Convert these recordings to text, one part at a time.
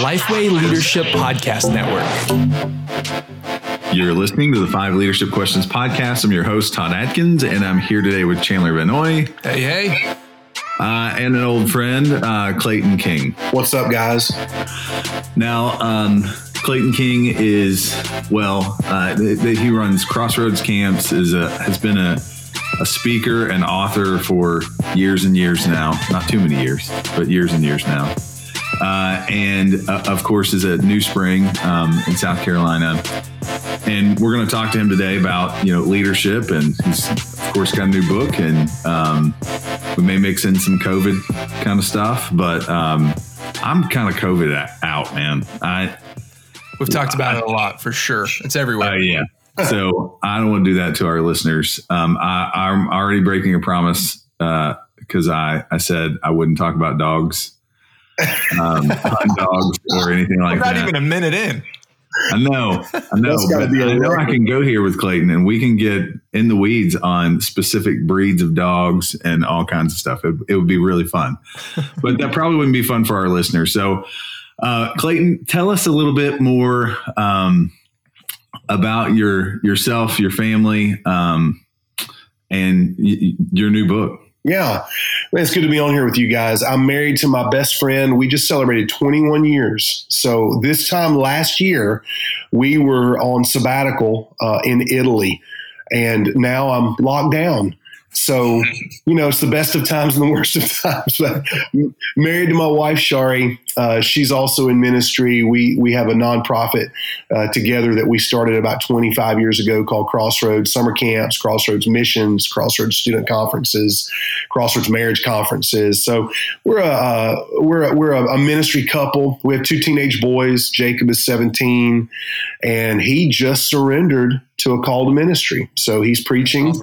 Lifeway Leadership Podcast Network. You're listening to the Five Leadership Questions podcast. I'm your host, Todd Adkins, and I'm here today with Chandler Vannoy Hey, hey. uh, and an old friend, uh, Clayton King. What's up, guys? Now, um, Clayton King is well. Uh, th- th- he runs Crossroads Camps. is a has been a a speaker and author for years and years now. Not too many years, but years and years now. Uh, and uh, of course, is at New Spring um, in South Carolina. And we're going to talk to him today about you know leadership, and he's of course got a new book, and um, we may mix in some COVID kind of stuff, but um, I'm kind of COVID out, man. I We've talked about it a lot for sure. It's everywhere. uh, yeah. So I don't want to do that to our listeners. Um, I, I'm already breaking a promise because I, I said I wouldn't talk about dogs, um, dogs, or anything like that. We're not that. even a minute in. I know, I know, but be a I know I can go here with Clayton, and we can get in the weeds on specific breeds of dogs and all kinds of stuff. It, it would be really fun, but that probably wouldn't be fun for our listeners. So, uh, Clayton, tell us a little bit more um, about your yourself, your family, um, and y- your new book. Yeah, Man, it's good to be on here with you guys. I'm married to my best friend. We just celebrated 21 years. So this time last year, we were on sabbatical uh, in Italy, and now I'm locked down. So, you know, it's the best of times and the worst of times. But married to my wife, Sharie. Uh, she's also in ministry. We we have a nonprofit uh, together that we started about 25 years ago called Crossroads Summer Camps, Crossroads Missions, Crossroads Student Conferences, Crossroads Marriage Conferences. So we're a uh, we're a, we're a, ministry couple. We have two teenage boys. Jacob is 17, and he just surrendered to a call to ministry. So he's preaching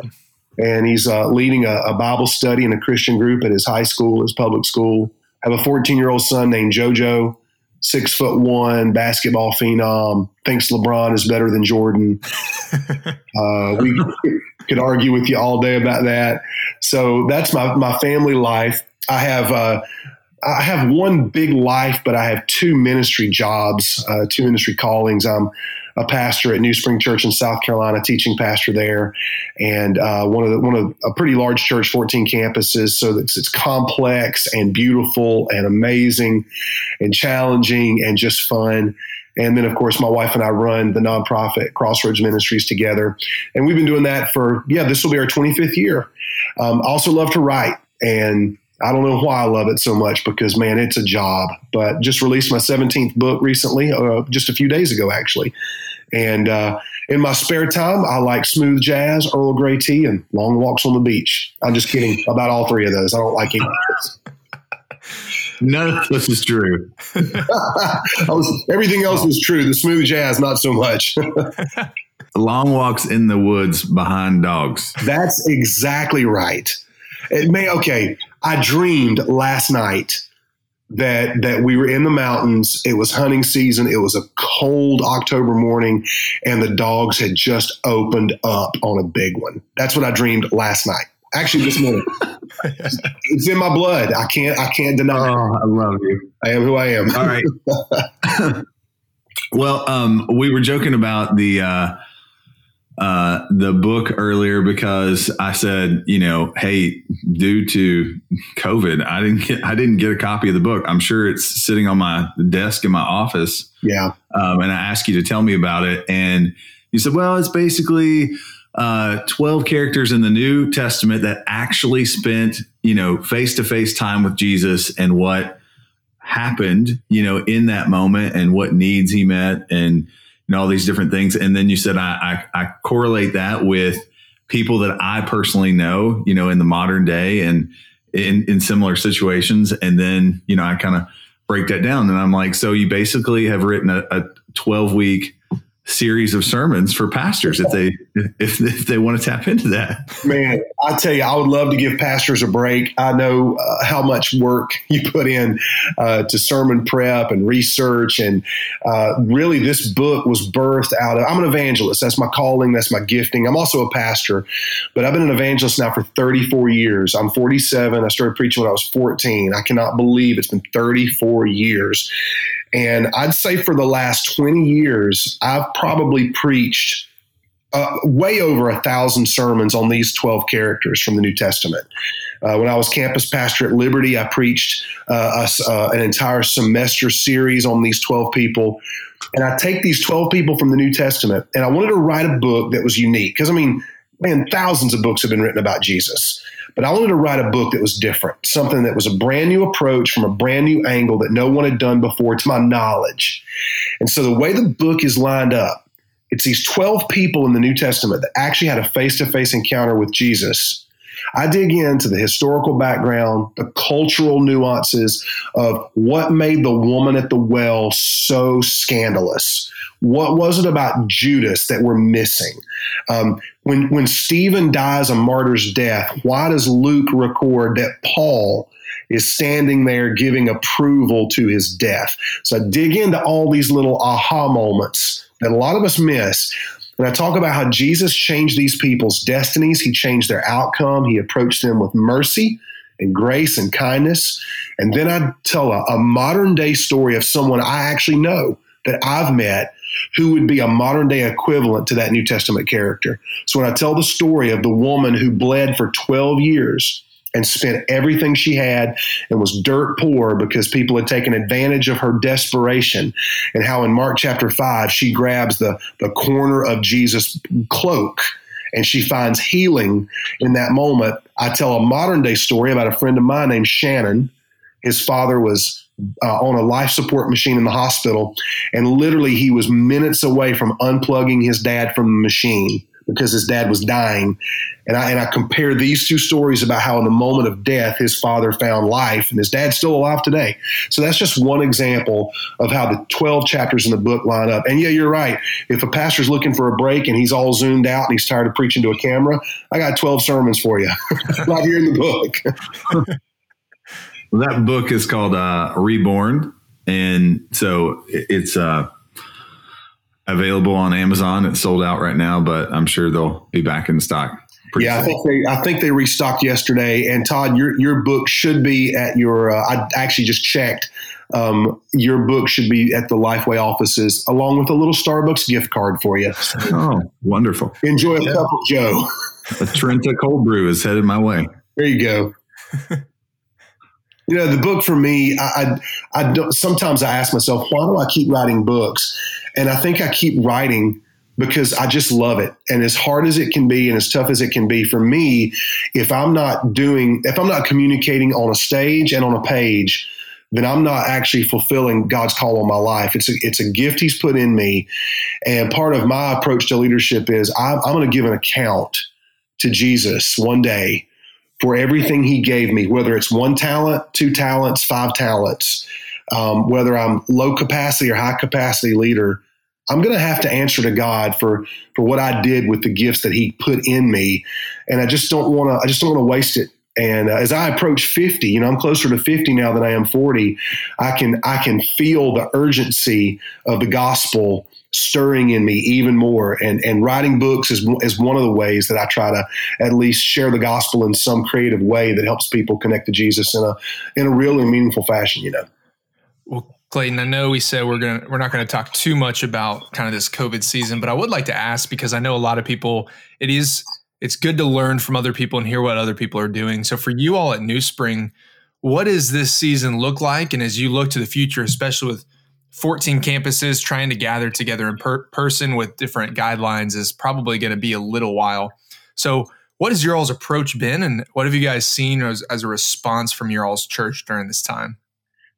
and he's uh, leading a, a Bible study in a Christian group at his high school, his public school. I have a 14 year old son named JoJo, six foot one, basketball phenom, thinks LeBron is better than Jordan. uh, we could argue with you all day about that. So that's my, my family life. I have uh, I have one big life, but I have two ministry jobs, uh, two ministry callings. I'm a pastor at New Spring Church in South Carolina, teaching pastor there, and uh, one of the, one of a pretty large church, 14 campuses. So it's, it's complex and beautiful and amazing and challenging and just fun. And then, of course, my wife and I run the nonprofit Crossroads Ministries together, and we've been doing that for yeah, this will be our 25th year. Um, I also love to write and I don't know why I love it so much because man, it's a job. But just released my 17th book recently, uh, just a few days ago, actually. And uh, in my spare time, I like smooth jazz, Earl Grey tea, and long walks on the beach. I'm just kidding about all three of those. I don't like any of those. None of this is true. I was, everything else is true. The smooth jazz, not so much. Long walks in the woods behind dogs. That's exactly right. It may okay. I dreamed last night that that we were in the mountains. It was hunting season. It was a cold October morning, and the dogs had just opened up on a big one. That's what I dreamed last night. Actually, this morning. it's in my blood. I can't. I can't deny. Oh, I love you. I am who I am. All right. well, um, we were joking about the uh, uh, the book earlier because I said, you know, hey, due to COVID, I didn't get I didn't get a copy of the book. I'm sure it's sitting on my desk in my office, Yeah. um, and I asked you to tell me about it, and you said, well, it's basically. Uh, 12 characters in the New Testament that actually spent, you know, face to face time with Jesus and what happened, you know, in that moment and what needs he met and, and all these different things. And then you said, I, I, I correlate that with people that I personally know, you know, in the modern day and in, in similar situations. And then, you know, I kind of break that down and I'm like, so you basically have written a, a 12 week series of sermons for pastors if they if, if they want to tap into that. Man i tell you i would love to give pastors a break. I know uh, how much work you put in uh, to sermon prep and research and uh, really this book was birthed out of i'm an evangelist. That's my calling. That's my gifting. I'm also a pastor but i've been an evangelist now for 34 years. I'm 47 i started preaching when i was 14 i cannot believe it's been 34 years. And I'd say for the last 20 years, I've probably preached uh, way over a thousand sermons on these 12 characters from the New Testament. Uh, when I was campus pastor at Liberty, I preached uh, a, uh, an entire semester series on these 12 people. And I take these 12 people from the New Testament and I wanted to write a book that was unique. Because, I mean, man, thousands of books have been written about Jesus. But I wanted to write a book that was different, something that was a brand new approach from a brand new angle that no one had done before, to my knowledge. And so the way the book is lined up, it's these 12 people in the New Testament that actually had a face to face encounter with Jesus. I dig into the historical background, the cultural nuances of what made the woman at the well so scandalous. What was it about Judas that we're missing? Um, when when Stephen dies a martyr's death, why does Luke record that Paul is standing there giving approval to his death? So I dig into all these little aha moments that a lot of us miss. And I talk about how Jesus changed these people's destinies. He changed their outcome. He approached them with mercy and grace and kindness. And then I tell a, a modern day story of someone I actually know that I've met who would be a modern day equivalent to that New Testament character. So when I tell the story of the woman who bled for 12 years and spent everything she had and was dirt poor because people had taken advantage of her desperation and how in Mark chapter 5 she grabs the the corner of Jesus cloak and she finds healing in that moment. I tell a modern day story about a friend of mine named Shannon. His father was uh, on a life support machine in the hospital, and literally he was minutes away from unplugging his dad from the machine because his dad was dying. And I and I compare these two stories about how in the moment of death his father found life and his dad's still alive today. So that's just one example of how the 12 chapters in the book line up. And yeah, you're right. If a pastor's looking for a break and he's all zoomed out and he's tired of preaching to a camera, I got 12 sermons for you right here in the book. that book is called uh, Reborn, and so it's uh, available on Amazon. It's sold out right now, but I'm sure they'll be back in stock. Yeah, soon. I think they I think they restocked yesterday. And Todd, your your book should be at your. Uh, I actually just checked. Um, your book should be at the Lifeway offices, along with a little Starbucks gift card for you. Oh, wonderful! Enjoy a yeah. cup of Joe. a Trenta cold brew is headed my way. There you go. You know, the book for me, I, I, I don't, sometimes I ask myself, why do I keep writing books? And I think I keep writing because I just love it. And as hard as it can be and as tough as it can be for me, if I'm not doing, if I'm not communicating on a stage and on a page, then I'm not actually fulfilling God's call on my life. It's a, it's a gift He's put in me. And part of my approach to leadership is I'm, I'm going to give an account to Jesus one day for everything he gave me, whether it's one talent, two talents, five talents, um, whether I'm low capacity or high capacity leader, I'm going to have to answer to God for for what I did with the gifts that He put in me, and I just don't want to. I just don't want to waste it. And uh, as I approach 50, you know, I'm closer to 50 now than I am 40. I can I can feel the urgency of the gospel stirring in me even more. And, and writing books is, is one of the ways that I try to at least share the gospel in some creative way that helps people connect to Jesus in a, in a real and meaningful fashion, you know. Well, Clayton, I know we said we're gonna we're not gonna talk too much about kind of this COVID season, but I would like to ask because I know a lot of people it is it's good to learn from other people and hear what other people are doing. So for you all at New Spring, what does this season look like? And as you look to the future, especially with 14 campuses trying to gather together in per- person with different guidelines is probably going to be a little while. So, what has your all's approach been, and what have you guys seen as, as a response from your all's church during this time?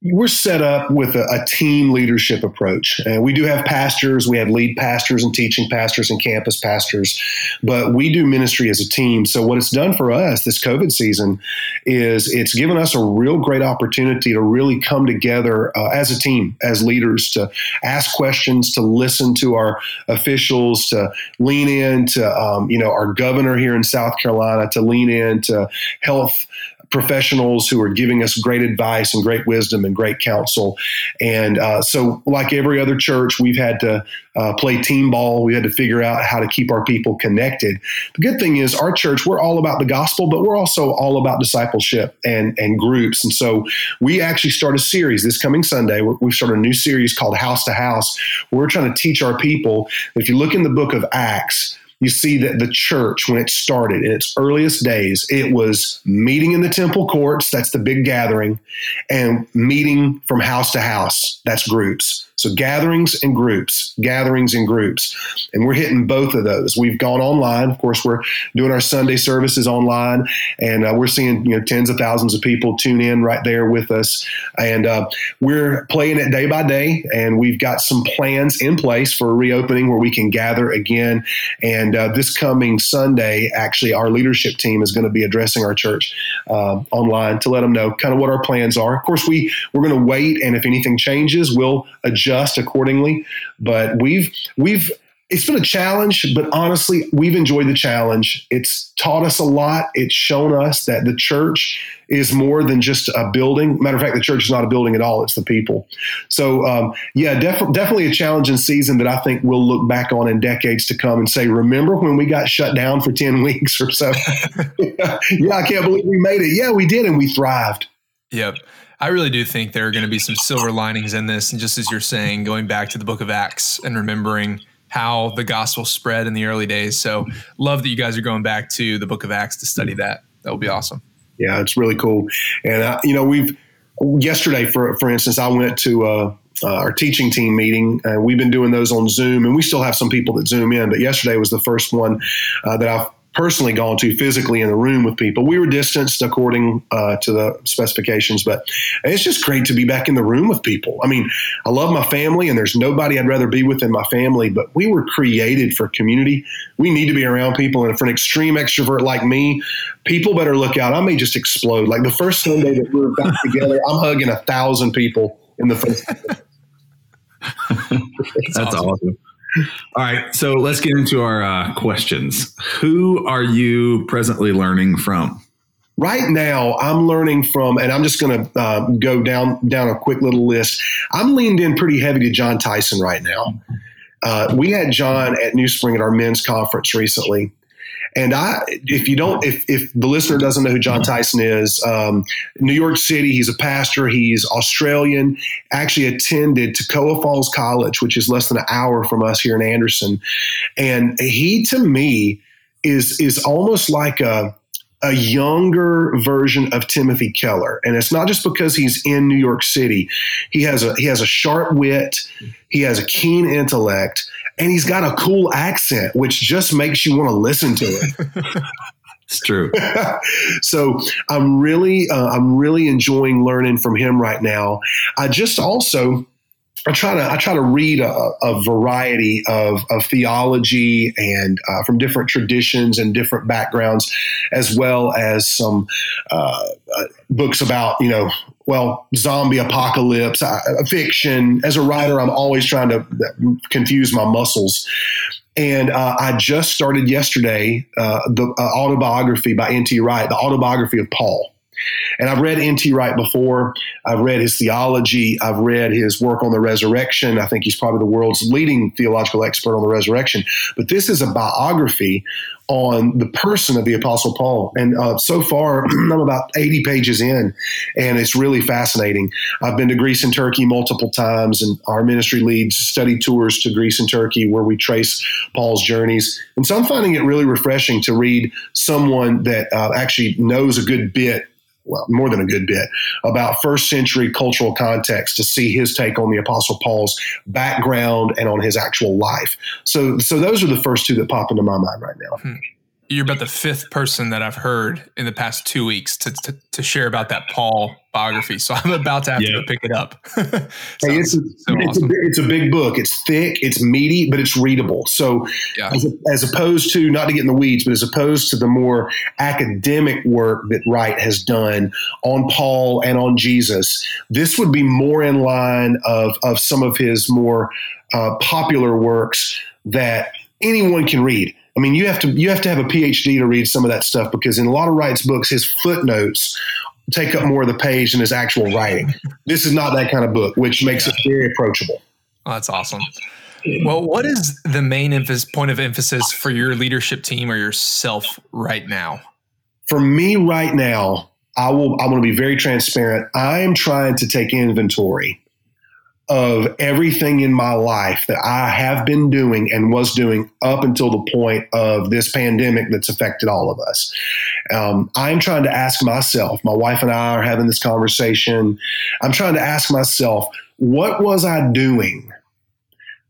We're set up with a, a, team leadership approach. And we do have pastors, we have lead pastors and teaching pastors and campus pastors, but we do ministry as a team. So, what it's done for us this COVID season is it's given us a real great opportunity to really come together uh, as a team, as leaders, to ask questions, to listen to our officials, to lean in to, um, you know, our governor here in South Carolina, to lean in to health professionals who are giving us great advice and great wisdom and great counsel. And uh, so, like every other church, we've had to uh, play team ball. We had to figure out how to keep our people connected. The good thing is, our church, we're all about the gospel, but we're also all about discipleship and, and groups. And so, we actually start a series this coming Sunday. We've started a new series called House to House. We're trying to teach our people. If you look in the book of Acts, you see that the church, when it started in its earliest days, it was meeting in the temple courts, that's the big gathering, and meeting from house to house, that's groups. So gatherings and groups, gatherings and groups. And we're hitting both of those. We've gone online. Of course, we're doing our Sunday services online, and uh, we're seeing you know tens of thousands of people tune in right there with us. And uh, we're playing it day by day, and we've got some plans in place for a reopening where we can gather again. And uh, this coming Sunday, actually, our leadership team is going to be addressing our church uh, online to let them know kind of what our plans are. Of course, we we're going to wait, and if anything changes, we'll adjust adjust accordingly. But we've we've it's been a challenge, but honestly, we've enjoyed the challenge. It's taught us a lot. It's shown us that the church is more than just a building. Matter of fact, the church is not a building at all, it's the people. So, um, yeah, def- definitely a challenging season that I think we'll look back on in decades to come and say, remember when we got shut down for 10 weeks or so? yeah, I can't believe we made it. Yeah, we did, and we thrived. Yep. I really do think there are going to be some silver linings in this. And just as you're saying, going back to the book of Acts and remembering how the gospel spread in the early days. So, love that you guys are going back to the book of Acts to study that. That will be awesome. Yeah, it's really cool. And, uh, you know, we've, yesterday, for, for instance, I went to, uh, uh, our teaching team meeting. Uh, we've been doing those on Zoom, and we still have some people that Zoom in. But yesterday was the first one uh, that I've personally gone to physically in the room with people. We were distanced according uh, to the specifications, but it's just great to be back in the room with people. I mean, I love my family, and there's nobody I'd rather be with than my family, but we were created for community. We need to be around people. And for an extreme extrovert like me, people better look out. I may just explode. Like the first Sunday that we were back together, I'm hugging a thousand people in the first. That's, That's awesome. awesome. All right, so let's get into our uh, questions. Who are you presently learning from? Right now, I'm learning from, and I'm just going to uh, go down down a quick little list. I'm leaned in pretty heavy to Jon Tyson right now. Uh, we had Jon at New Spring at our men's conference recently, and I, if you don't, if, if the listener doesn't know who Jon Tyson is, um, New York City, he's a pastor. He's Australian. Actually attended Toccoa Falls College, which is less than an hour from us here in Anderson. And he, to me, is is almost like a a younger version of Timothy Keller. And it's not just because he's in New York City. He has a he has a sharp wit, he has a keen intellect, and he's got a cool accent, which just makes you want to listen to it. it's true. so I'm really, uh, I'm really enjoying learning from him right now. I just also, I try to I try to read a, a variety of, of theology and uh, from different traditions and different backgrounds, as well as some uh, uh, books about you know well zombie apocalypse uh, fiction. As a writer, I'm always trying to confuse my muscles. And uh, I just started yesterday uh, the autobiography by N.T. Wright, the autobiography of Paul. And I've read N.T. Wright before. I've read his theology. I've read his work on the resurrection. I think he's probably the world's leading theological expert on the resurrection. But this is a biography on the person of the Apostle Paul. And uh, so far, I'm about 80 pages in, and it's really fascinating. I've been to Greece and Turkey multiple times, and our ministry leads study tours to Greece and Turkey where we trace Paul's journeys. And so I'm finding it really refreshing to read someone that uh, actually knows a good bit well, more than a good bit about first century cultural context to see his take on the Apostle Paul's background and on his actual life. So, so those are the first two that pop into my mind right now. Hmm. You're about the fifth person that I've heard in the past two weeks to, to, to share about that Paul biography. So I'm about to have yep. to pick it up. hey, it's, a, so it's, awesome. a, it's, a, big book. It's thick, it's meaty, but it's readable. So yeah. as, as, opposed to, not to get in the weeds, but as opposed to the more academic work that Wright has done on Paul and on Jesus, this would be more in line of, of some of his more uh, popular works that anyone can read. I mean, you have to you have to have a PhD to read some of that stuff because in a lot of Wright's books, his footnotes take up more of the page than his actual writing. This is not that kind of book, which makes yeah. it very approachable. Oh, that's awesome. Well, what is the main emphasis, point of emphasis for your leadership team or yourself right now? For me, right now, I will. I want to be very transparent. I am trying to take inventory of everything in my life that I have been doing and was doing up until the point of this pandemic that's affected all of us. Um, I'm trying to ask myself, my wife and I are having this conversation. I'm trying to ask myself, what was I doing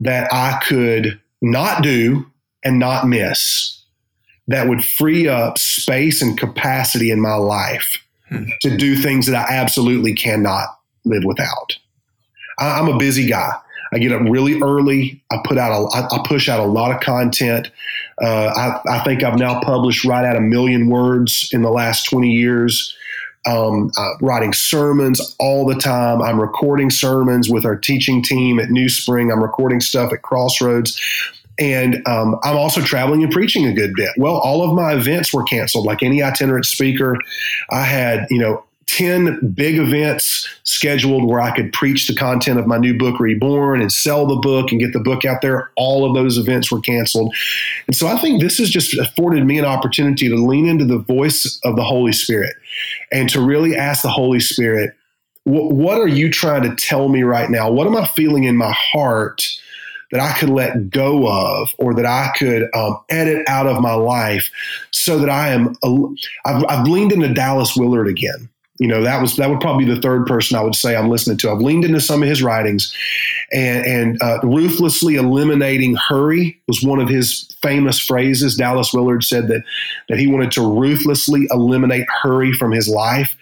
that I could not do and not miss that would free up space and capacity in my life hmm. to do things that I absolutely cannot live without? I, am a busy guy. I get up really early. I put out a, I, I push out a lot of content. Uh, I, I, think I've now published right at a million words in the last 20 years. Um, uh, writing sermons all the time. I'm recording sermons with our teaching team at New Spring. I'm recording stuff at Crossroads. And um, I'm also traveling and preaching a good bit. Well, all of my events were canceled. Like any itinerant speaker, I had, you know, 10 big events scheduled where I could preach the content of my new book, Reborn, and sell the book and get the book out there. All of those events were canceled. And so I think this has just afforded me an opportunity to lean into the voice of the Holy Spirit and to really ask the Holy Spirit, what are you trying to tell me right now? What am I feeling in my heart? that I could let go of or that I could um, edit out of my life so that I am, I've, I've leaned into Dallas Willard again you know that was that would probably be the third person I would say I'm listening to. I've leaned into some of his writings, and, and uh, ruthlessly eliminating hurry was one of his famous phrases. Dallas Willard said that that he wanted to ruthlessly eliminate hurry from his life,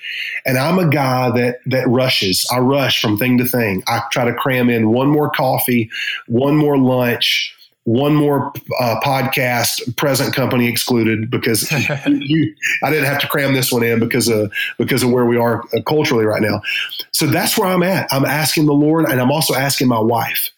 and I'm a guy that that rushes. I rush from thing to thing. I try to cram in one more coffee, one more lunch one more uh, podcast, present company excluded, because you, I didn't have to cram this one in because of because of where we are uh, culturally right now. So that's where I'm at. I'm asking the Lord, and I'm also asking my wife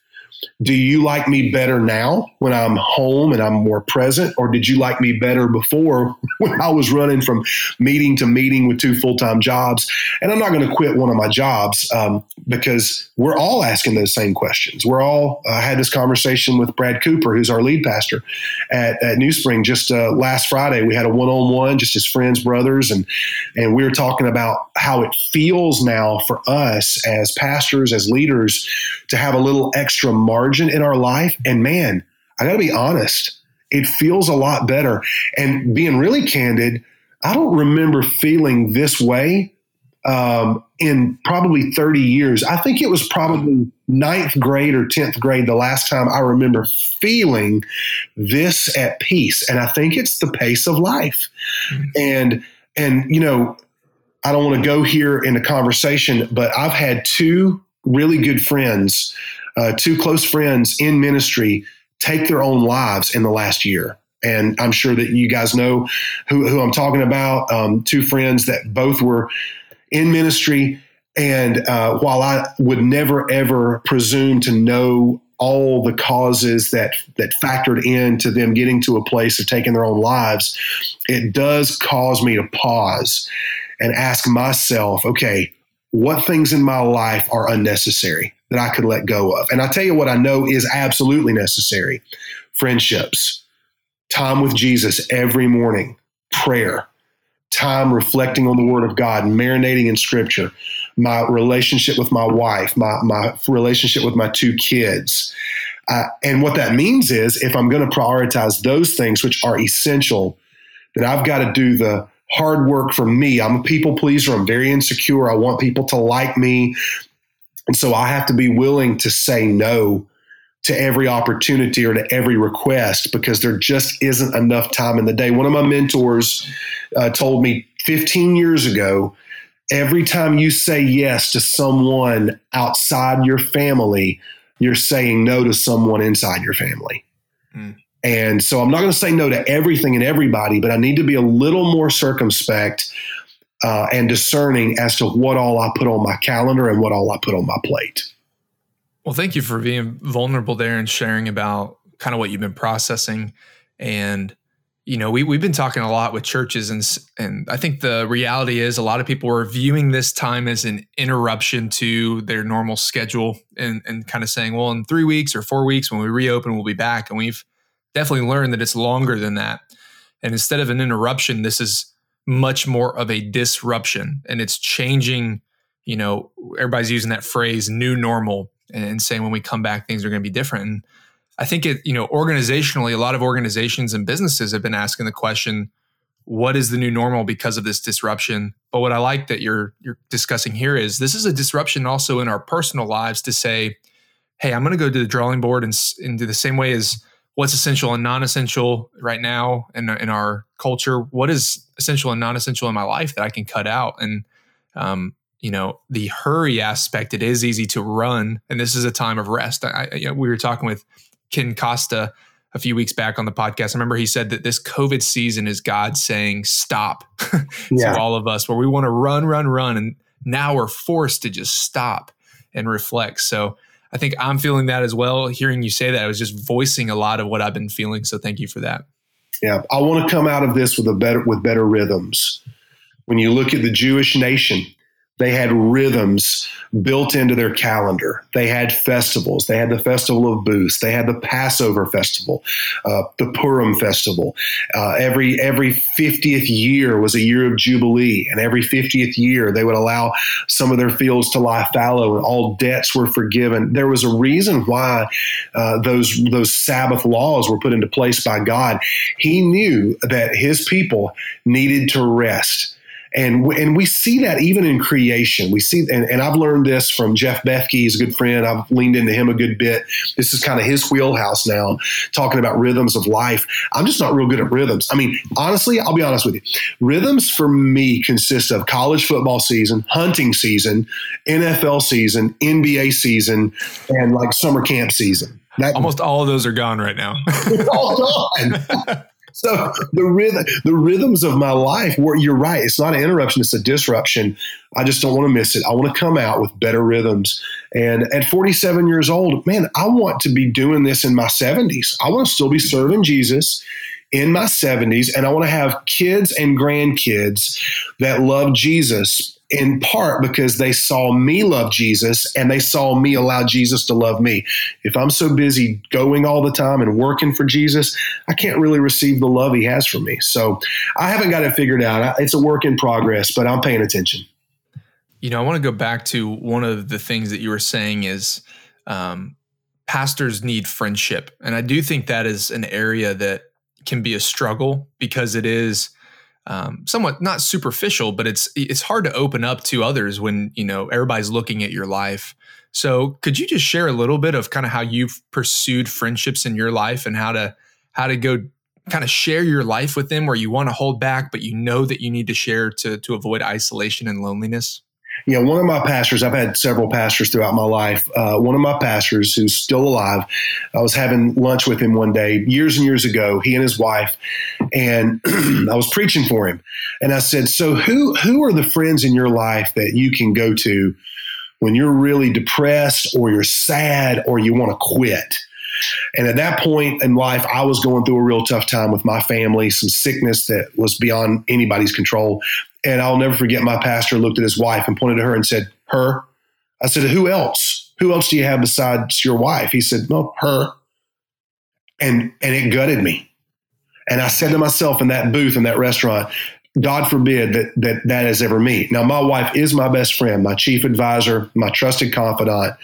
do you like me better now when I'm home and I'm more present, or did you like me better before when I was running from meeting to meeting with two full time jobs? And I'm not going to quit one of my jobs um, because we're all asking those same questions. We're all uh, had this conversation with Brad Cooper, who's our lead pastor at, at New Spring, just uh, last Friday. We had a one on one, just as friends, brothers, and and we were talking about how it feels now for us as pastors, as leaders, to have a little extra margin in our life. And man, I got to be honest, it feels a lot better. And being really candid, I don't remember feeling this way um, in probably 30 years. I think it was probably ninth grade or 10th grade the last time I remember feeling this at peace. And I think it's the pace of life. Mm-hmm. And, and, you know, I don't want to go here in a conversation, but I've had two really good friends, uh, two close friends in ministry, take their own lives in the last year. And I'm sure that you guys know who, who I'm talking about. Um, two friends that both were in ministry. And uh, while I would never ever presume to know all the causes that that factored into them getting to a place of taking their own lives, it does cause me to pause and ask myself, okay, what things in my life are unnecessary that I could let go of? And I tell you what I know is absolutely necessary friendships, time with Jesus every morning, prayer, time reflecting on the Word of God, marinating in Scripture, my relationship with my wife, my, my relationship with my two kids. Uh, and what that means is if I'm going to prioritize those things, which are essential, then I've got to do the hard work for me. I'm a people pleaser. I'm very insecure. I want people to like me. And so I have to be willing to say no to every opportunity or to every request because there just isn't enough time in the day. One of my mentors uh, told me 15 years ago every time you say yes to someone outside your family, you're saying no to someone inside your family. Mm. And so I'm not going to say no to everything and everybody, but I need to be a little more circumspect uh, and discerning as to what all I put on my calendar and what all I put on my plate. Well, thank you for being vulnerable there and sharing about kind of what you've been processing. And you know, we we've been talking a lot with churches, and and I think the reality is a lot of people are viewing this time as an interruption to their normal schedule, and and kind of saying, well, in three weeks or four weeks when we reopen, we'll be back, and we've definitely learned that it's longer than that. And instead of an interruption, this is much more of a disruption, and it's changing. You know, everybody's using that phrase "new normal" and saying when we come back, things are going to be different. And I think it, you know, organizationally, a lot of organizations and businesses have been asking the question, what is the new normal because of this disruption? But what I like that you're you're discussing here is this is a disruption also in our personal lives to say, hey, I'm going to go to the drawing board and, and do the same way as what's essential and non-essential right now in, in our culture. What is essential and non-essential in my life that I can cut out? And um, you know, the hurry aspect, it is easy to run, and this is a time of rest. I, you know, we were talking with Ken Costa a few weeks back on the podcast. I remember he said that this COVID season is God saying stop yeah. to all of us, where we want to run, run, run, and now we're forced to just stop and reflect. So I think I'm feeling that as well. Hearing you say that, I was just voicing a lot of what I've been feeling. So thank you for that. Yeah, I want to come out of this with a better with better rhythms. When you look at the Jewish nation, they had rhythms built into their calendar. They had festivals. They had the Festival of Booths. They had the Passover Festival, uh, the Purim Festival. Uh, every every 50th year was a year of Jubilee, and every 50th year they would allow some of their fields to lie fallow, and all debts were forgiven. There was a reason why uh, those those Sabbath laws were put into place by God. He knew that His people needed to rest and we, and we see that even in creation. We see, and, and I've learned this from Jeff Bethke. He's a good friend. I've leaned into him a good bit. This is kind of his wheelhouse now, talking about rhythms of life. I'm just not real good at rhythms. I mean, honestly, I'll be honest with you. Rhythms for me consist of college football season, hunting season, NFL season, NBA season, and like summer camp season. That, Almost all of those are gone right now. all gone. so the rhythm, the rhythms of my life. You're right, it's not an interruption; it's a disruption. I just don't want to miss it. I want to come out with better rhythms. And at 47 years old, man, I want to be doing this in my 70s. I want to still be serving Jesus in my 70s, and I want to have kids and grandkids that love Jesus in part because they saw me love Jesus and they saw me allow Jesus to love me. If I'm so busy going all the time and working for Jesus, I can't really receive the love he has for me. So I haven't got it figured out. It's a work in progress, but I'm paying attention. You know, I want to go back to one of the things that you were saying is um, pastors need friendship. And I do think that is an area that can be a struggle because it is um, somewhat not superficial, but it's it's hard to open up to others when you know everybody's looking at your life. So, could you just share a little bit of kind of how you've pursued friendships in your life and how to how to go kind of share your life with them where you want to hold back, but you know that you need to share to to avoid isolation and loneliness? You know, one of my pastors, I've had several pastors throughout my life. Uh, one of my pastors who's still alive, I was having lunch with him one day years and years ago, he and his wife, and I was preaching for him. And I said, So who who are the friends in your life that you can go to when you're really depressed or you're sad or you want to quit? And at that point in life, I was going through a real tough time with my family, some sickness that was beyond anybody's control. And I'll never forget my pastor looked at his wife and pointed to her and said, Her. I said, Who else? Who else do you have besides your wife? He said, No, her. And and it gutted me. And I said to myself in that booth in that restaurant, God forbid that that that is ever me. Now, my wife is my best friend, my chief advisor, my trusted confidant.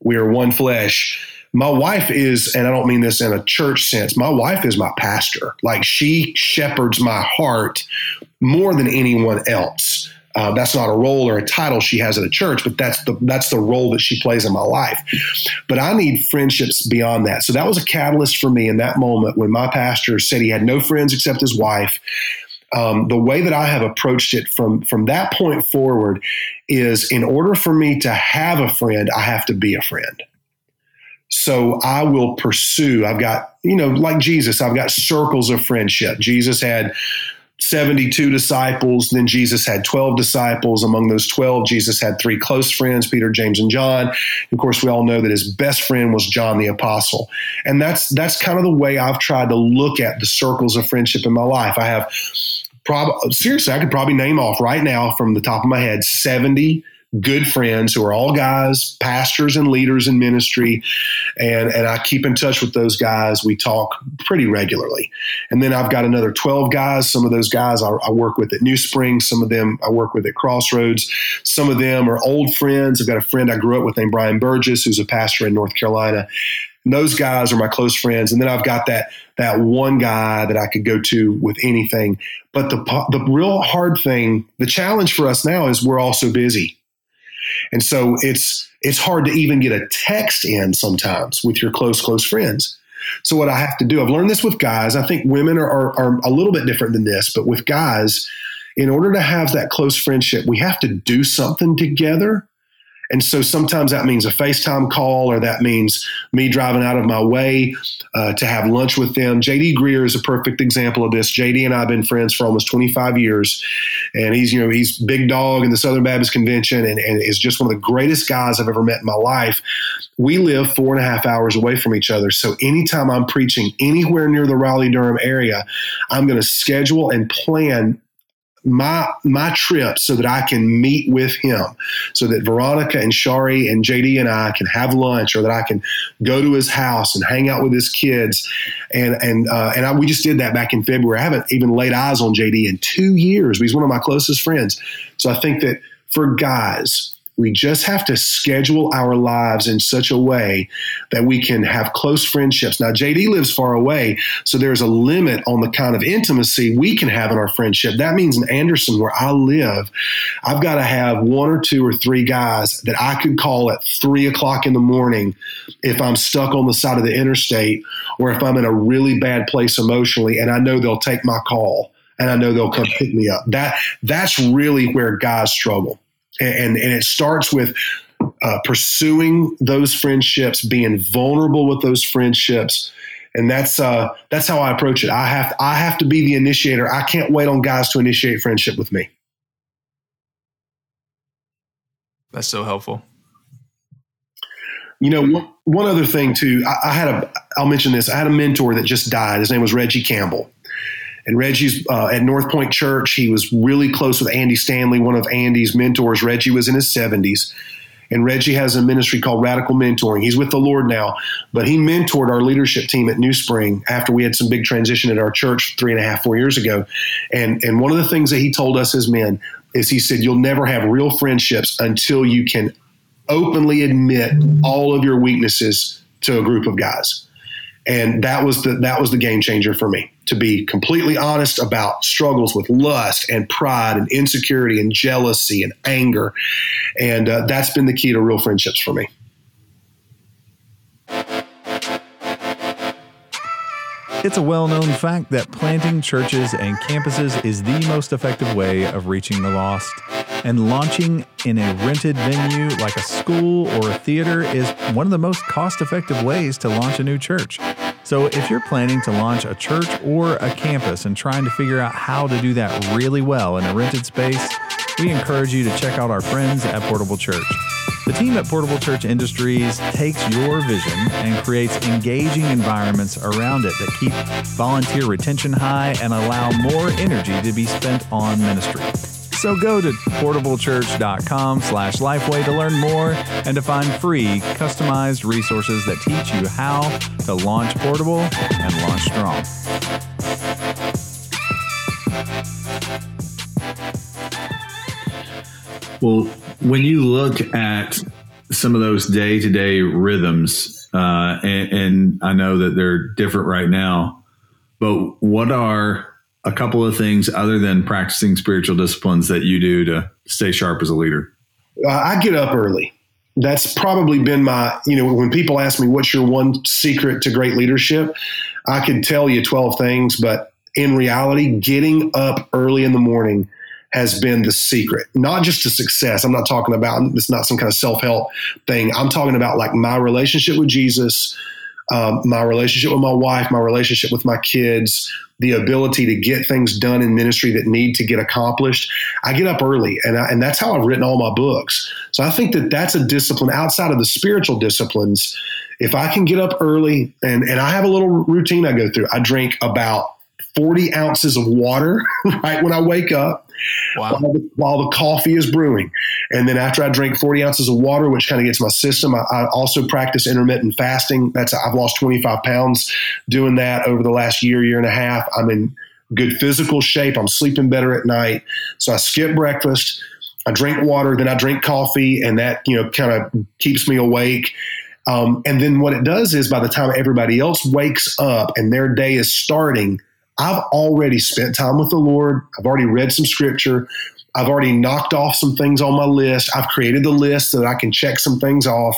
We are one flesh my wife is, and I don't mean this in a church sense, my wife is my pastor. Like she shepherds my heart more than anyone else. Uh, that's not a role or a title she has at a church, but that's the that's the role that she plays in my life. But I need friendships beyond that. So that was a catalyst for me in that moment when my pastor said he had no friends except his wife. Um, the way that I have approached it from from that point forward is in order for me to have a friend, I have to be a friend. So I will pursue. I've got, you know, like Jesus, I've got circles of friendship. Jesus had 72 disciples. Then Jesus had 12 disciples. Among those 12, Jesus had three close friends, Peter, James, and John. Of course, we all know that his best friend was John the Apostle. And that's that's kind of the way I've tried to look at the circles of friendship in my life. I have probably seriously, I could probably name off right now from the top of my head 70 good friends who are all guys, pastors and leaders in ministry. And, and I keep in touch with those guys. We talk pretty regularly. And then I've got another 12 guys. Some of those guys I, I work with at New Spring. Some of them I work with at Crossroads. Some of them are old friends. I've got a friend I grew up with named Brian Burgess, who's a pastor in North Carolina. And those guys are my close friends. And then I've got that that one guy that I could go to with anything. But the the real hard thing, the challenge for us now is we're all so busy. And so it's it's hard to even get a text in sometimes with your close, close friends. So what I have to do, I've learned this with guys. I think women are, are, are a little bit different than this, but with guys, in order to have that close friendship, we have to do something together and so sometimes that means a FaceTime call or that means me driving out of my way uh, to have lunch with them. JD Greear is a perfect example of this. JD and I have been friends for almost 25 years. And he's, you know, he's big dog in the Southern Baptist Convention and, and is just one of the greatest guys I've ever met in my life. We live four and a half hours away from each other. So anytime I'm preaching anywhere near the Raleigh Durham area, I'm going to schedule and plan my my trip so that I can meet with him, so that Veronica and Sharie and JD and I can have lunch, or that I can go to his house and hang out with his kids, and and uh, and I, we just did that back in February. I haven't even laid eyes on JD in two years. He's one of my closest friends, so I think that for guys we just have to schedule our lives in such a way that we can have close friendships. Now, JD lives far away, so there's a limit on the kind of intimacy we can have in our friendship. That means in Anderson, where I live, I've got to have one or two or three guys that I could call at three o'clock in the morning if I'm stuck on the side of the interstate or if I'm in a really bad place emotionally and I know they'll take my call and I know they'll come pick me up. That that's really where guys struggle and and it starts with uh, pursuing those friendships, being vulnerable with those friendships, and that's uh, that's how I approach it. I have I have to be the initiator. I can't wait on guys to initiate friendship with me. That's so helpful. You know, one, one other thing too. I, I had a. I'll mention this. I had a mentor that just died. His name was Reggie Campbell. And Reggie's uh, at North Point Church. He was really close with Andy Stanley, one of Andy's mentors. Reggie was in his 70s. And Reggie has a ministry called Radical Mentoring. He's with the Lord now, but he mentored our leadership team at New Spring after we had some big transition at our church three and a half, four years ago. And, and one of the things that he told us as men is he said, You'll never have real friendships until you can openly admit all of your weaknesses to a group of guys and that was the that was the game changer for me to be completely honest about struggles with lust and pride and insecurity and jealousy and anger and uh, that's been the key to real friendships for me It's a well known fact that planting churches and campuses is the most effective way of reaching the lost. And launching in a rented venue like a school or a theater is one of the most cost effective ways to launch a new church. So, if you're planning to launch a church or a campus and trying to figure out how to do that really well in a rented space, we encourage you to check out our friends at Portable Church. The team at Portable Church Industries takes your vision and creates engaging environments around it that keep volunteer retention high and allow more energy to be spent on ministry. So go to portablechurch.com slash lifeway to learn more and to find free, customized resources that teach you how to launch portable and launch strong. Well, when you look at some of those day to day rhythms, uh, and, and I know that they're different right now, but what are a couple of things other than practicing spiritual disciplines that you do to stay sharp as a leader? Uh, I get up early. That's probably been my, you know, when people ask me what's your one secret to great leadership, I could tell you 12 things, but in reality, getting up early in the morning has been the secret, not just to success. I'm not talking about, it's not some kind of self help thing. I'm talking about like my relationship with Jesus, um, my relationship with my wife, my relationship with my kids, the ability to get things done in ministry that need to get accomplished. I get up early, and I, and that's how I've written all my books. So I think that that's a discipline outside of the spiritual disciplines. If I can get up early, and and I have a little routine I go through. I drink about 40 ounces of water right when I wake up wow. while, the, while, the, coffee is brewing. And then after I drink 40 ounces of water, which kind of gets my system, I, I, also practice intermittent fasting. That's I've lost 25 pounds doing that over the last year, year and a half. I'm in good physical shape. I'm sleeping better at night. So I skip breakfast. I drink water, then I drink coffee, and that you know kind of keeps me awake. Um, and then what it does is by the time everybody else wakes up and their day is starting, I've already spent time with the Lord. I've already read some scripture. I've already knocked off some things on my list. I've created the list so that I can check some things off.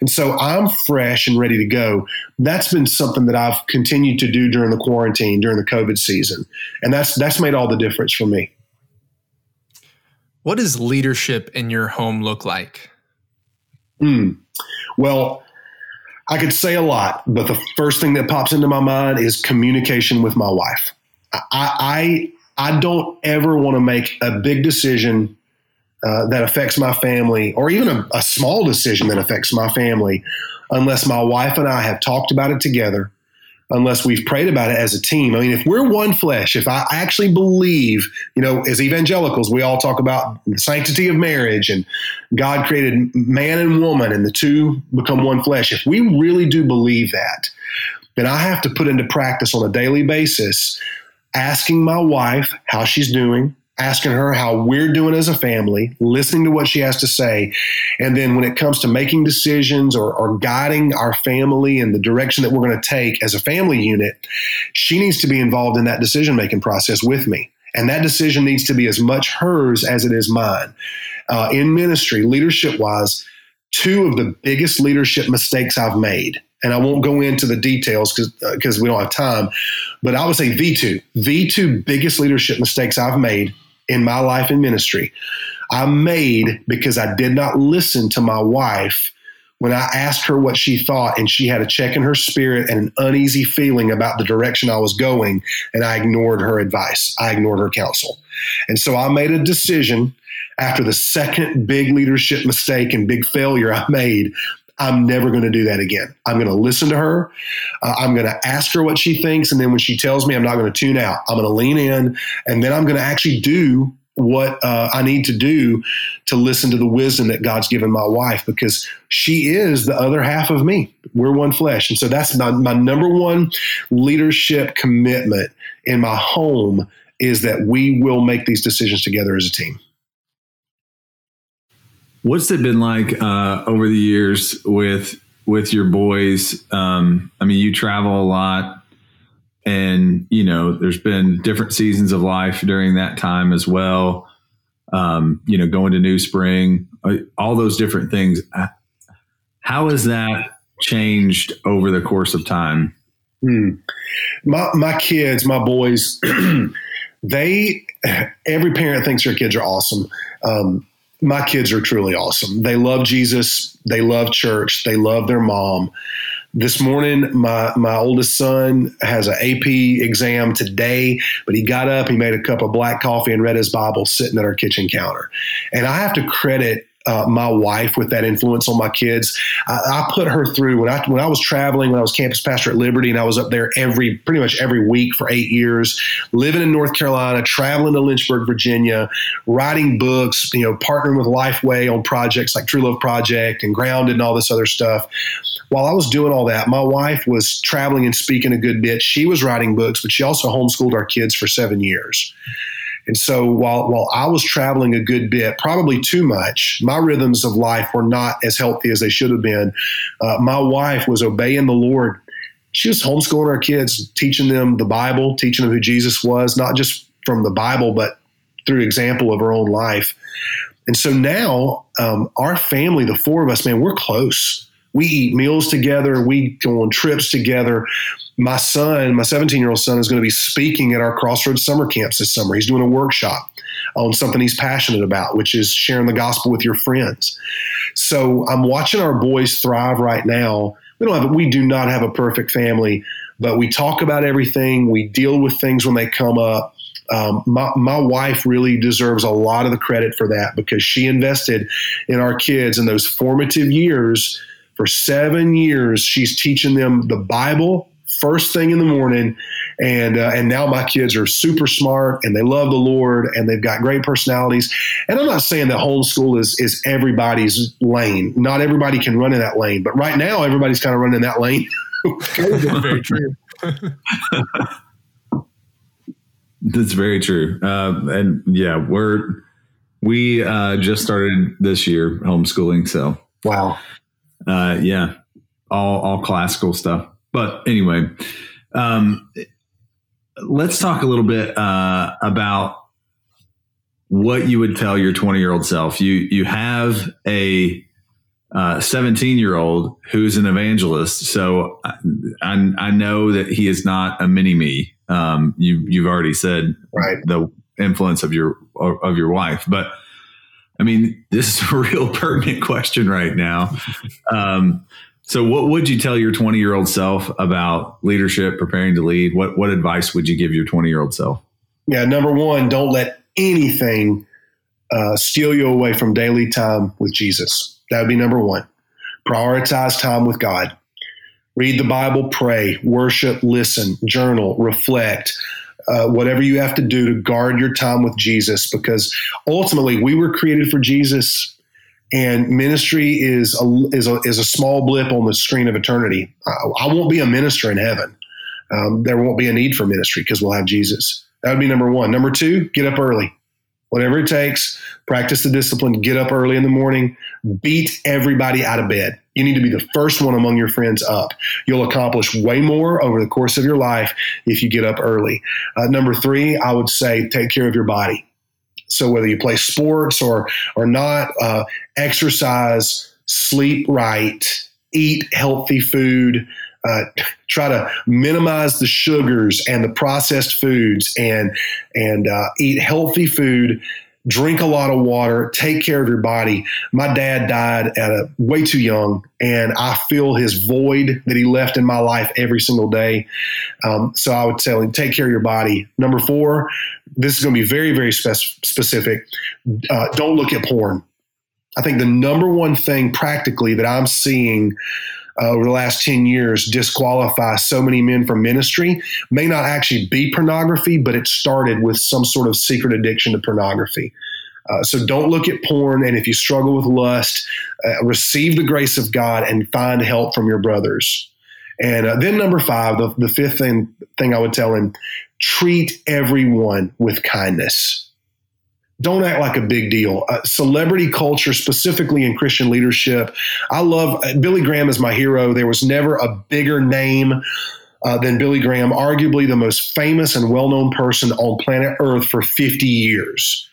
And so I'm fresh and ready to go. That's been something that I've continued to do during the quarantine, during the COVID season. And that's that's made all the difference for me. What does leadership in your home look like? Mm. Well, I could say a lot, but the first thing that pops into my mind is communication with my wife. I I, I don't ever want to make a big decision uh, that affects my family, or even a, a small decision that affects my family, unless my wife and I have talked about it together unless we've prayed about it as a team. I mean, if we're one flesh, if I actually believe, you know, as evangelicals, we all talk about the sanctity of marriage and God created man and woman and the two become one flesh. If we really do believe that, then I have to put into practice on a daily basis asking my wife how she's doing, asking her how we're doing as a family, listening to what she has to say. And then when it comes to making decisions or, or guiding our family in the direction that we're going to take as a family unit, she needs to be involved in that decision making process with me. And that decision needs to be as much hers as it is mine. Uh, in ministry, leadership wise, two of the biggest leadership mistakes I've made and I won't go into the details because uh, we don't have time. But I would say the two, the two biggest leadership mistakes I've made in my life and ministry I made because I did not listen to my wife when I asked her what she thought, and she had a check in her spirit and an uneasy feeling about the direction I was going, and I ignored her advice. I ignored her counsel. And so I made a decision after the second big leadership mistake and big failure I made I'm never going to do that again. I'm going to listen to her. Uh, I'm going to ask her what she thinks. And then when she tells me, I'm not going to tune out. I'm going to lean in and then I'm going to actually do what uh, I need to do to listen to the wisdom that God's given my wife because she is the other half of me. We're one flesh. And so that's my, my number one leadership commitment in my home is that we will make these decisions together as a team. What's it been like uh, over the years with with your boys? Um, I mean, you travel a lot, and you know, there's been different seasons of life during that time as well. Um, you know, going to New Spring, uh, all those different things. How has that changed over the course of time? Hmm. My my kids, my boys, they every parent thinks their kids are awesome. Um, my kids are truly awesome. They love Jesus. They love church. They love their mom. This morning, my my oldest son has an AP exam today, but he got up, he made a cup of black coffee, and read his Bible sitting at our kitchen counter. And I have to credit uh, my wife with that influence on my kids. I, I, put her through when I when I was traveling when I was campus pastor at Liberty and I was up there every pretty much every week for eight years, living in North Carolina, traveling to Lynchburg, Virginia, writing books, you know, partnering with Lifeway on projects like True Love Project and Grounded and all this other stuff. While I was doing all that, my wife was traveling and speaking a good bit. She was writing books, but she also homeschooled our kids for seven years. And so while while I was traveling a good bit, probably too much, my rhythms of life were not as healthy as they should have been. Uh, my wife was obeying the Lord. she was homeschooling our kids, teaching them the Bible, teaching them who Jesus was, not just from the Bible, but through example of her own life. And so now, um, our family, the four of us, man, we're close. We eat meals together. We go on trips together. My son, my 17 year old son, is going to be speaking at our Crossroads summer camps this summer. He's doing a workshop on something he's passionate about, which is sharing the gospel with your friends. So I'm watching our boys thrive right now. We don't have, we do not have a perfect family, but we talk about everything. We deal with things when they come up. Um, my, my wife really deserves a lot of the credit for that because she invested in our kids in those formative years. For seven years, she's teaching them the Bible first thing in the morning, and uh, and now my kids are super smart and they love the Lord and they've got great personalities. And I'm not saying that homeschool is is everybody's lane. Not everybody can run in that lane, but right now everybody's kind of running in that lane. Very true. That's very true. Uh, and yeah, we're we uh, just started this year homeschooling, so wow. Uh, yeah, all all classical stuff. But anyway, um, let's talk a little bit uh, about what you would tell your 20 year old self. You you have a 17 uh, year old who's an evangelist. So I, I, I, know that he is not a mini me. Um, you you've already said right. the influence of your of your wife, but I mean this is a real pertinent question right now. Um, so, what would you tell your 20 year old self about leadership, preparing to lead? What, what advice would you give your 20 year old self? Yeah, number one, don't let anything uh, steal you away from daily time with Jesus. That would be number one. Prioritize time with God. Read the Bible, pray, worship, listen, journal, reflect. Uh, whatever you have to do to guard your time with Jesus, because ultimately we were created for Jesus and ministry is a, is a, is a small blip on the screen of eternity. I, I won't be a minister in heaven. Um, there won't be a need for ministry because we'll have Jesus. That would be number one. Number two, get up early. Whatever it takes, practice the discipline, get up early in the morning, beat everybody out of bed. You need to be the first one among your friends up. You'll accomplish way more over the course of your life if you get up early. Uh, number three, I would say take care of your body. So whether you play sports or or not, uh, exercise, sleep right, eat healthy food. Uh, try to minimize the sugars and the processed foods, and and uh, eat healthy food drink a lot of water, take care of your body. My dad died at a way too young, and I feel his void that he left in my life every single day. Um, so I would tell him, take care of your body. Number four, this is going to be very, very spe- specific. Uh, don't look at porn. I think the number one thing practically that I'm seeing uh, over the last 10 years disqualify so many men from ministry may not actually be pornography, but it started with some sort of secret addiction to pornography. Uh, so don't look at porn. And if you struggle with lust, uh, receive the grace of God and find help from your brothers. And uh, then number five, the, the fifth thing, thing I would tell him, treat everyone with kindness don't act like a big deal. Uh, celebrity culture, specifically in Christian leadership, I love uh, Billy Graham is my hero. There was never a bigger name uh, than Billy Graham, arguably the most famous and well known person on planet Earth for 50 years.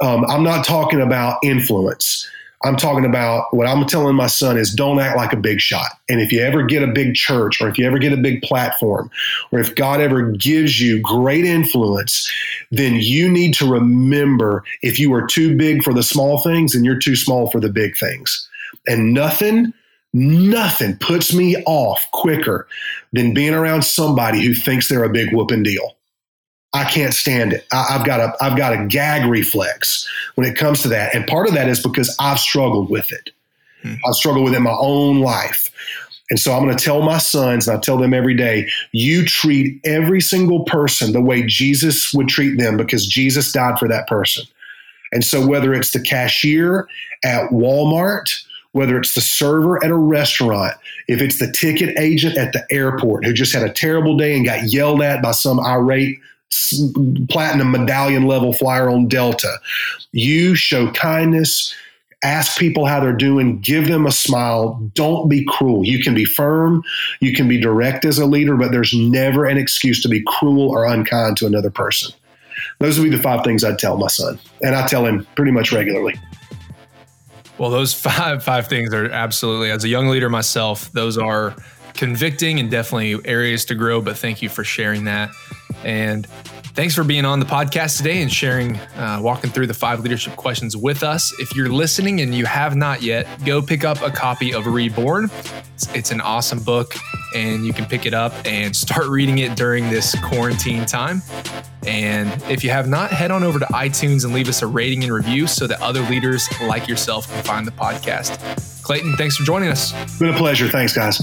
Um, I'm not talking about influence. I'm talking about what I'm telling my son is don't act like a big shot. And if you ever get a big church or if you ever get a big platform or if God ever gives you great influence, then you need to remember if you are too big for the small things and you're too small for the big things. And nothing, nothing puts me off quicker than being around somebody who thinks they're a big whooping deal. I can't stand it. I, have got a I've got a gag reflex when it comes to that, and part of that is because I've struggled with it. Hmm. I've struggled with it in my own life. And so I'm going to tell my sons, and I tell them every day, you treat every single person the way Jesus would treat them because Jesus died for that person. And so whether it's the cashier at Walmart, whether it's the server at a restaurant, if it's the ticket agent at the airport who just had a terrible day and got yelled at by some irate platinum medallion level flyer on Delta. You show kindness, ask people how they're doing, give them a smile. Don't be cruel. You can be firm, you can be direct as a leader, but there's never an excuse to be cruel or unkind to another person. Those would be the five things I'd tell my son, and I tell him pretty much regularly. Well, those five five things are absolutely as a young leader myself, those are convicting and definitely areas to grow, but thank you for sharing that. And Thanks for being on the podcast today and sharing, uh, walking through the five leadership questions with us. If you're listening and you have not yet, go pick up a copy of Reborn. It's, it's an awesome book, and you can pick it up and start reading it during this quarantine time. And if you have not, head on over to iTunes and leave us a rating and review so that other leaders like yourself can find the podcast. Clayton, thanks for joining us. It's been a pleasure. Thanks, guys.